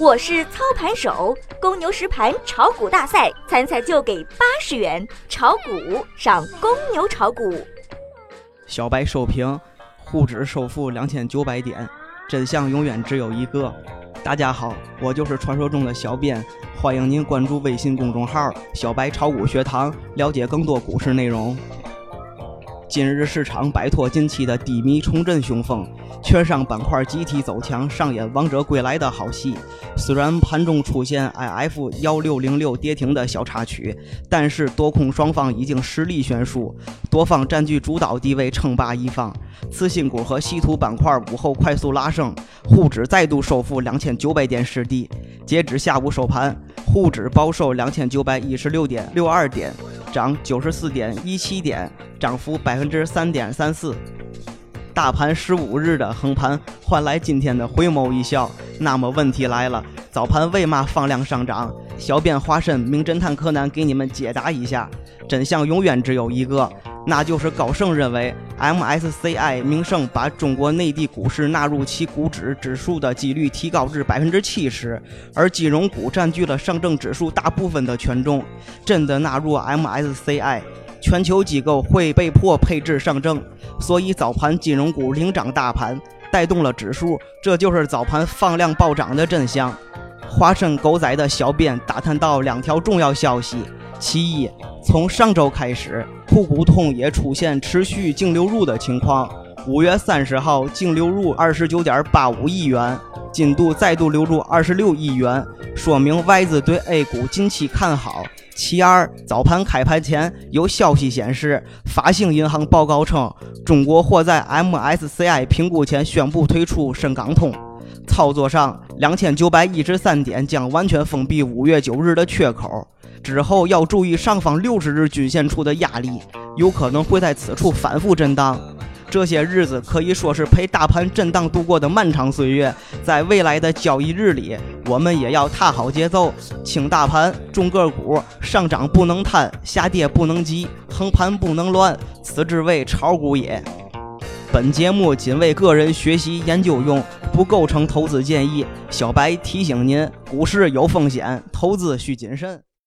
我是操盘手，公牛实盘炒股大赛参赛就给八十元，炒股上公牛炒股。小白收评：沪指收复两千九百点，真相永远只有一个。大家好，我就是传说中的小编，欢迎您关注微信公众号“小白炒股学堂”，了解更多股市内容。今日市场摆脱近期的低迷，重振雄风，券商板块集体走强，上演王者归来的好戏。虽然盘中出现 IF 幺六零六跌停的小插曲，但是多空双方已经实力悬殊，多方占据主导地位，称霸一方。次新股和稀土板块午后快速拉升，沪指再度收复两千九百点失地。截止下午收盘，沪指报收两千九百一十六点六二点。涨九十四点一七点，涨幅百分之三点三四。大盘十五日的横盘换来今天的回眸一笑。那么问题来了，早盘为嘛放量上涨？小编化身名侦探柯南给你们解答一下。真相永远只有一个，那就是高盛认为 MSCI 名声把中国内地股市纳入其股指指数的几率提高至百分之七十，而金融股占据了上证指数大部分的权重。真的纳入 MSCI，全球机构会被迫配置上证，所以早盘金融股领涨大盘，带动了指数。这就是早盘放量暴涨的真相。化身狗仔的小编打探到两条重要消息：其一。从上周开始，沪股通也出现持续净流入的情况。五月三十号净流入二十九点八五亿元，进度再度流入二十六亿元，说明外资对 A 股近期看好。其二，早盘开盘前有消息显示，发行银行报告称，中国或在 MSCI 评估前宣布退出深港通。操作上，两千九百一十三点将完全封闭五月九日的缺口。之后要注意上方六十日均线处的压力，有可能会在此处反复震荡。这些日子可以说是陪大盘震荡度过的漫长岁月，在未来的交易日里，我们也要踏好节奏，轻大盘，重个股，上涨不能贪，下跌不能急，横盘不能乱，此之谓炒股也。本节目仅为个人学习研究用，不构成投资建议。小白提醒您，股市有风险，投资需谨慎。